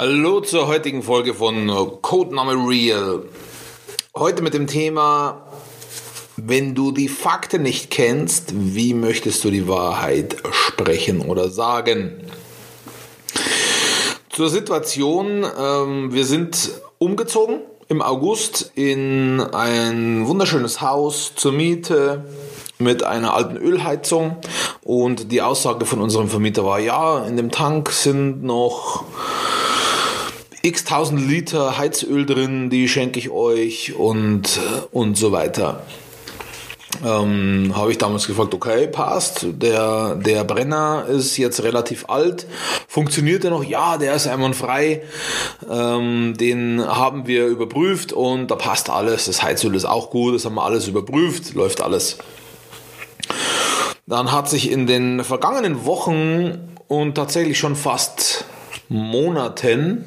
Hallo zur heutigen Folge von Codename Real. Heute mit dem Thema, wenn du die Fakten nicht kennst, wie möchtest du die Wahrheit sprechen oder sagen? Zur Situation, ähm, wir sind umgezogen im August in ein wunderschönes Haus zur Miete mit einer alten Ölheizung und die Aussage von unserem Vermieter war, ja, in dem Tank sind noch x tausend Liter Heizöl drin, die schenke ich euch und, und so weiter. Ähm, habe ich damals gefragt, okay, passt. Der, der Brenner ist jetzt relativ alt. Funktioniert er noch? Ja, der ist einwandfrei. Ähm, den haben wir überprüft und da passt alles. Das Heizöl ist auch gut, das haben wir alles überprüft, läuft alles. Dann hat sich in den vergangenen Wochen und tatsächlich schon fast Monaten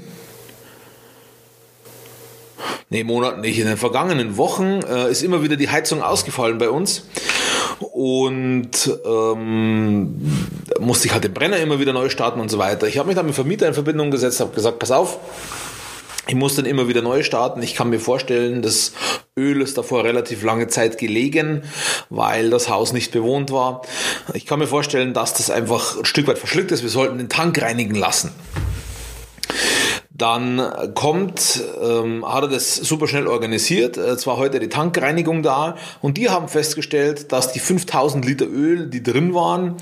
nee, Monaten nicht, in den vergangenen Wochen äh, ist immer wieder die Heizung ausgefallen bei uns. Und ähm, musste ich halt den Brenner immer wieder neu starten und so weiter. Ich habe mich dann mit dem Vermieter in Verbindung gesetzt, habe gesagt, pass auf, ich muss dann immer wieder neu starten. Ich kann mir vorstellen, das Öl ist davor relativ lange Zeit gelegen, weil das Haus nicht bewohnt war. Ich kann mir vorstellen, dass das einfach ein Stück weit verschluckt ist. Wir sollten den Tank reinigen lassen. Dann kommt, ähm, hat er das super schnell organisiert. Äh, zwar heute die Tankreinigung da und die haben festgestellt, dass die 5000 Liter Öl, die drin waren,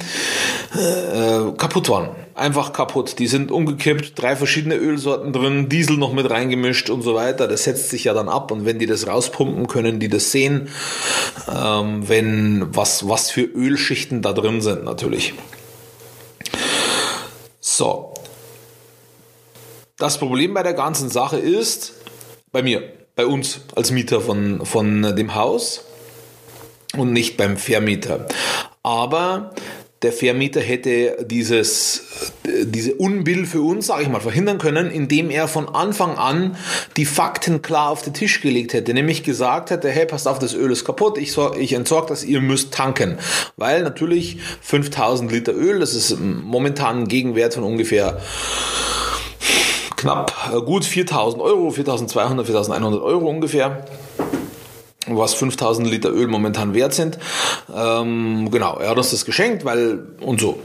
äh, kaputt waren. Einfach kaputt. Die sind umgekippt, drei verschiedene Ölsorten drin, Diesel noch mit reingemischt und so weiter. Das setzt sich ja dann ab und wenn die das rauspumpen, können die das sehen, ähm, wenn was, was für Ölschichten da drin sind natürlich. So, das Problem bei der ganzen Sache ist, bei mir, bei uns als Mieter von, von dem Haus und nicht beim Vermieter. Aber der Vermieter hätte dieses, diese Unbill für uns, sage ich mal, verhindern können, indem er von Anfang an die Fakten klar auf den Tisch gelegt hätte. Nämlich gesagt hätte, hey, passt auf, das Öl ist kaputt, ich, ich entsorge das, ihr müsst tanken. Weil natürlich 5000 Liter Öl, das ist momentan ein Gegenwert von ungefähr knapp äh, gut 4000 Euro, 4200, 4100 Euro ungefähr was 5000 Liter Öl momentan wert sind. Ähm, genau, er hat uns das geschenkt, weil und so.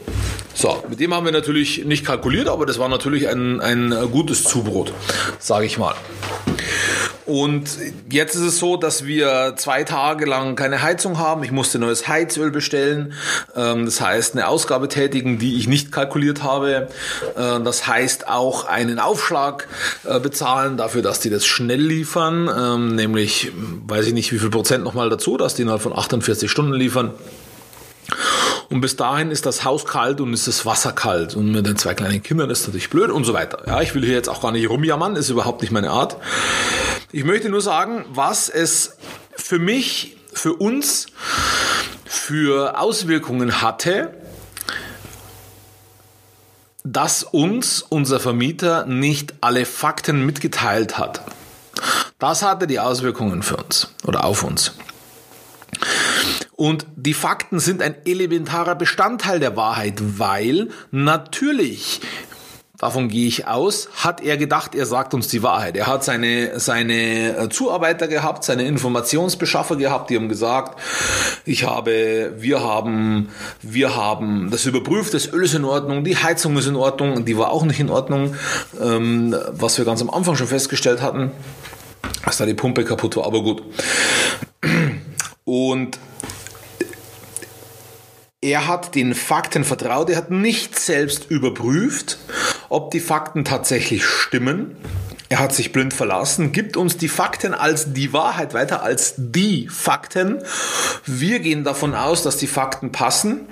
So, mit dem haben wir natürlich nicht kalkuliert, aber das war natürlich ein, ein gutes Zubrot, sage ich mal. Und jetzt ist es so, dass wir zwei Tage lang keine Heizung haben. Ich musste neues Heizöl bestellen. Ähm, das heißt, eine Ausgabe tätigen, die ich nicht kalkuliert habe. Äh, das heißt auch einen Aufschlag äh, bezahlen dafür, dass die das schnell liefern. Ähm, nämlich, weiß ich nicht, wie viel Prozent nochmal dazu, dass die innerhalb von 48 Stunden liefern. Und bis dahin ist das Haus kalt und ist das Wasser kalt. Und mit den zwei kleinen Kindern ist natürlich blöd und so weiter. Ja, ich will hier jetzt auch gar nicht rumjammern, ist überhaupt nicht meine Art. Ich möchte nur sagen, was es für mich, für uns, für Auswirkungen hatte, dass uns unser Vermieter nicht alle Fakten mitgeteilt hat. Das hatte die Auswirkungen für uns oder auf uns. Und die Fakten sind ein elementarer Bestandteil der Wahrheit, weil natürlich davon gehe ich aus, hat er gedacht, er sagt uns die Wahrheit. Er hat seine, seine äh, Zuarbeiter gehabt, seine Informationsbeschaffer gehabt, die haben gesagt, ich habe, wir haben, wir haben das überprüft, das Öl ist in Ordnung, die Heizung ist in Ordnung, die war auch nicht in Ordnung, ähm, was wir ganz am Anfang schon festgestellt hatten, dass da die Pumpe kaputt war, aber gut. Und er hat den Fakten vertraut, er hat nicht selbst überprüft, ob die Fakten tatsächlich stimmen. Er hat sich blind verlassen, gibt uns die Fakten als die Wahrheit weiter, als die Fakten. Wir gehen davon aus, dass die Fakten passen.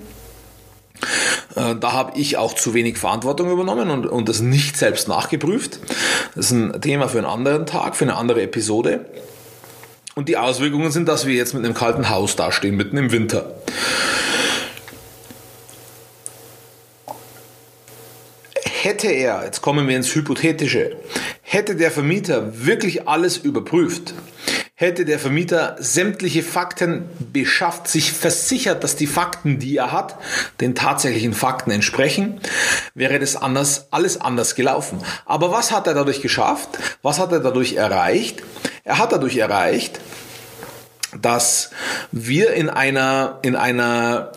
Äh, da habe ich auch zu wenig Verantwortung übernommen und, und das nicht selbst nachgeprüft. Das ist ein Thema für einen anderen Tag, für eine andere Episode. Und die Auswirkungen sind, dass wir jetzt mit einem kalten Haus dastehen, mitten im Winter. Hätte er, jetzt kommen wir ins Hypothetische, hätte der Vermieter wirklich alles überprüft, hätte der Vermieter sämtliche Fakten beschafft, sich versichert, dass die Fakten, die er hat, den tatsächlichen Fakten entsprechen, wäre das anders, alles anders gelaufen. Aber was hat er dadurch geschafft? Was hat er dadurch erreicht? Er hat dadurch erreicht, dass wir in einer, in einer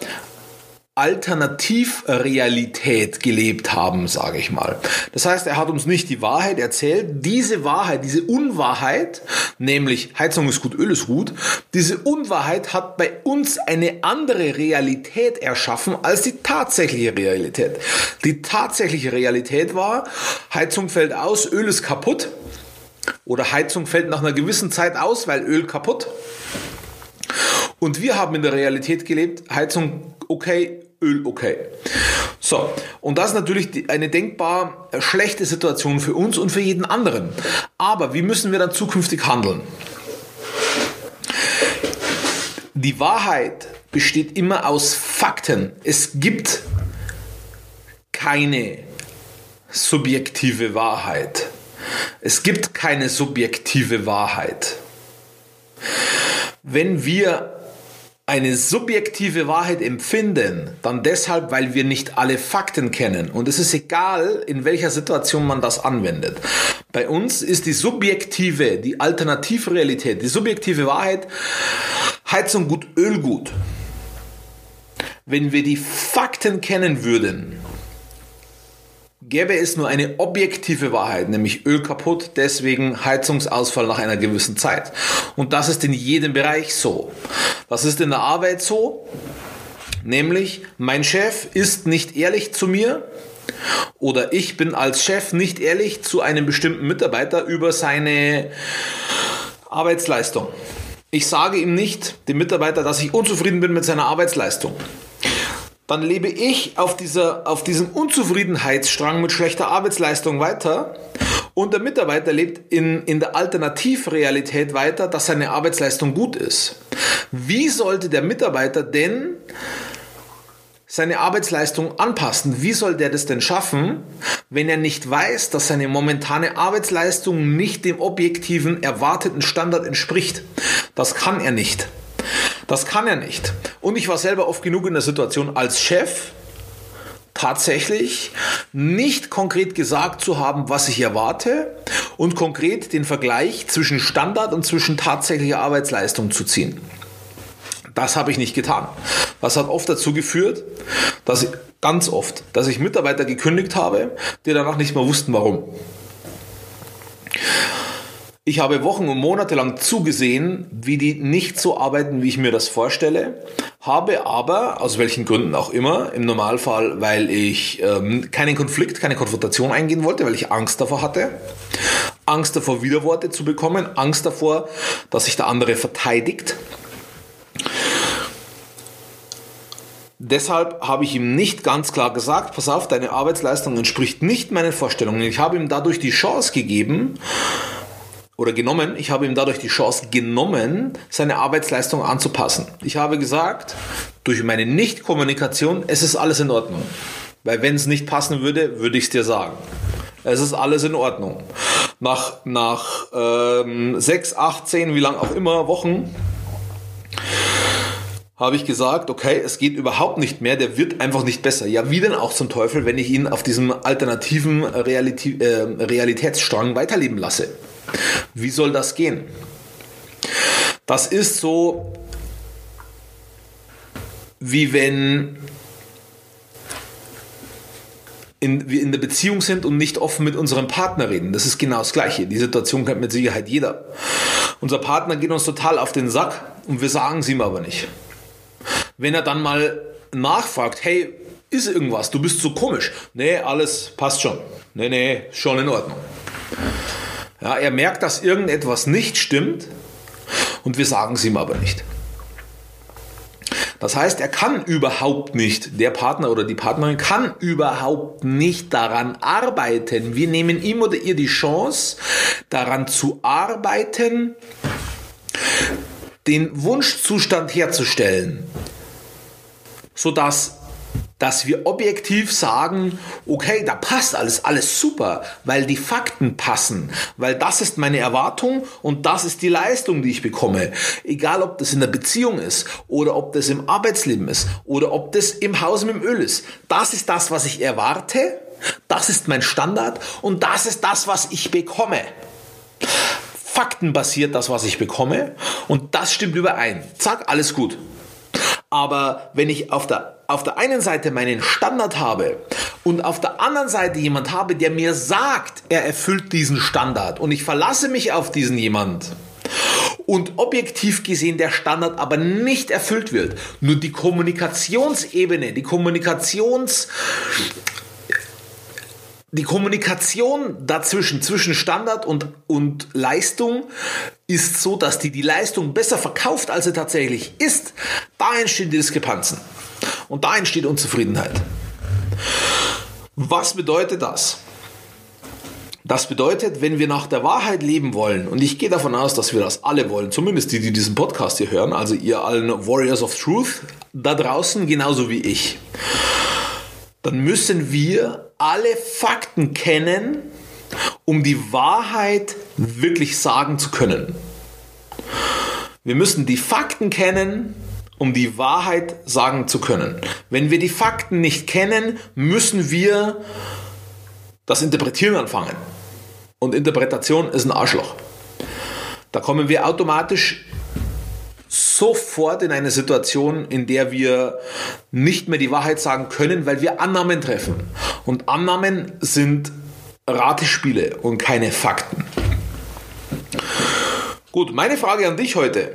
Alternativrealität gelebt haben, sage ich mal. Das heißt, er hat uns nicht die Wahrheit erzählt. Diese Wahrheit, diese Unwahrheit, nämlich Heizung ist gut, Öl ist gut, diese Unwahrheit hat bei uns eine andere Realität erschaffen als die tatsächliche Realität. Die tatsächliche Realität war, Heizung fällt aus, Öl ist kaputt. Oder Heizung fällt nach einer gewissen Zeit aus, weil Öl kaputt. Und wir haben in der Realität gelebt, Heizung okay, Öl okay. So, und das ist natürlich eine denkbar schlechte Situation für uns und für jeden anderen. Aber wie müssen wir dann zukünftig handeln? Die Wahrheit besteht immer aus Fakten. Es gibt keine subjektive Wahrheit. Es gibt keine subjektive Wahrheit. Wenn wir eine subjektive Wahrheit empfinden, dann deshalb, weil wir nicht alle Fakten kennen. Und es ist egal, in welcher Situation man das anwendet. Bei uns ist die subjektive, die Alternativrealität, die subjektive Wahrheit Heizung gut, Öl gut. Wenn wir die Fakten kennen würden, Gäbe es nur eine objektive Wahrheit, nämlich Öl kaputt, deswegen Heizungsausfall nach einer gewissen Zeit. Und das ist in jedem Bereich so. Das ist in der Arbeit so, nämlich mein Chef ist nicht ehrlich zu mir oder ich bin als Chef nicht ehrlich zu einem bestimmten Mitarbeiter über seine Arbeitsleistung. Ich sage ihm nicht, dem Mitarbeiter, dass ich unzufrieden bin mit seiner Arbeitsleistung dann lebe ich auf, dieser, auf diesem Unzufriedenheitsstrang mit schlechter Arbeitsleistung weiter und der Mitarbeiter lebt in, in der Alternativrealität weiter, dass seine Arbeitsleistung gut ist. Wie sollte der Mitarbeiter denn seine Arbeitsleistung anpassen? Wie soll der das denn schaffen, wenn er nicht weiß, dass seine momentane Arbeitsleistung nicht dem objektiven erwarteten Standard entspricht? Das kann er nicht. Das kann er nicht. Und ich war selber oft genug in der Situation als Chef, tatsächlich nicht konkret gesagt zu haben, was ich erwarte und konkret den Vergleich zwischen Standard und zwischen tatsächlicher Arbeitsleistung zu ziehen. Das habe ich nicht getan. Das hat oft dazu geführt, dass ich, ganz oft, dass ich Mitarbeiter gekündigt habe, die danach nicht mehr wussten, warum. Ich habe Wochen und Monate lang zugesehen, wie die nicht so arbeiten, wie ich mir das vorstelle, habe aber, aus welchen Gründen auch immer, im Normalfall, weil ich ähm, keinen Konflikt, keine Konfrontation eingehen wollte, weil ich Angst davor hatte, Angst davor, Widerworte zu bekommen, Angst davor, dass sich der andere verteidigt. Deshalb habe ich ihm nicht ganz klar gesagt, pass auf, deine Arbeitsleistung entspricht nicht meinen Vorstellungen. Ich habe ihm dadurch die Chance gegeben, oder genommen, ich habe ihm dadurch die Chance genommen, seine Arbeitsleistung anzupassen. Ich habe gesagt, durch meine Nichtkommunikation, es ist alles in Ordnung. Weil wenn es nicht passen würde, würde ich es dir sagen. Es ist alles in Ordnung. Nach, nach ähm, sechs, acht, zehn, wie lang auch immer, Wochen, habe ich gesagt, okay, es geht überhaupt nicht mehr, der wird einfach nicht besser. Ja, wie denn auch zum Teufel, wenn ich ihn auf diesem alternativen Realität, äh, Realitätsstrang weiterleben lasse? Wie soll das gehen? Das ist so, wie wenn wir in der Beziehung sind und nicht offen mit unserem Partner reden. Das ist genau das Gleiche. Die Situation kennt mit Sicherheit jeder. Unser Partner geht uns total auf den Sack und wir sagen es ihm aber nicht. Wenn er dann mal nachfragt, hey, ist irgendwas, du bist so komisch. Nee, alles passt schon. Nee, nee, schon in Ordnung. Ja, er merkt, dass irgendetwas nicht stimmt und wir sagen es ihm aber nicht. Das heißt, er kann überhaupt nicht, der Partner oder die Partnerin kann überhaupt nicht daran arbeiten. Wir nehmen ihm oder ihr die Chance, daran zu arbeiten, den Wunschzustand herzustellen, sodass dass wir objektiv sagen, okay, da passt alles, alles super, weil die Fakten passen, weil das ist meine Erwartung und das ist die Leistung, die ich bekomme. Egal, ob das in der Beziehung ist oder ob das im Arbeitsleben ist oder ob das im Haus mit dem Öl ist. Das ist das, was ich erwarte, das ist mein Standard und das ist das, was ich bekomme. Faktenbasiert das, was ich bekomme und das stimmt überein. Zack, alles gut. Aber wenn ich auf der, auf der einen Seite meinen Standard habe und auf der anderen Seite jemand habe, der mir sagt, er erfüllt diesen Standard und ich verlasse mich auf diesen jemand, und objektiv gesehen der Standard aber nicht erfüllt wird, nur die Kommunikationsebene, die Kommunikations die Kommunikation dazwischen, zwischen Standard und, und Leistung ist so, dass die die Leistung besser verkauft, als sie tatsächlich ist. Da entstehen die Diskrepanzen. Und da entsteht Unzufriedenheit. Was bedeutet das? Das bedeutet, wenn wir nach der Wahrheit leben wollen, und ich gehe davon aus, dass wir das alle wollen, zumindest die, die diesen Podcast hier hören, also ihr allen Warriors of Truth da draußen, genauso wie ich, dann müssen wir alle Fakten kennen, um die Wahrheit wirklich sagen zu können. Wir müssen die Fakten kennen, um die Wahrheit sagen zu können. Wenn wir die Fakten nicht kennen, müssen wir das Interpretieren anfangen. Und Interpretation ist ein Arschloch. Da kommen wir automatisch sofort in eine Situation, in der wir nicht mehr die Wahrheit sagen können, weil wir Annahmen treffen. Und Annahmen sind Ratespiele und keine Fakten. Gut, meine Frage an dich heute.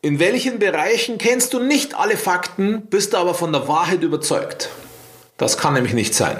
In welchen Bereichen kennst du nicht alle Fakten, bist du aber von der Wahrheit überzeugt? Das kann nämlich nicht sein.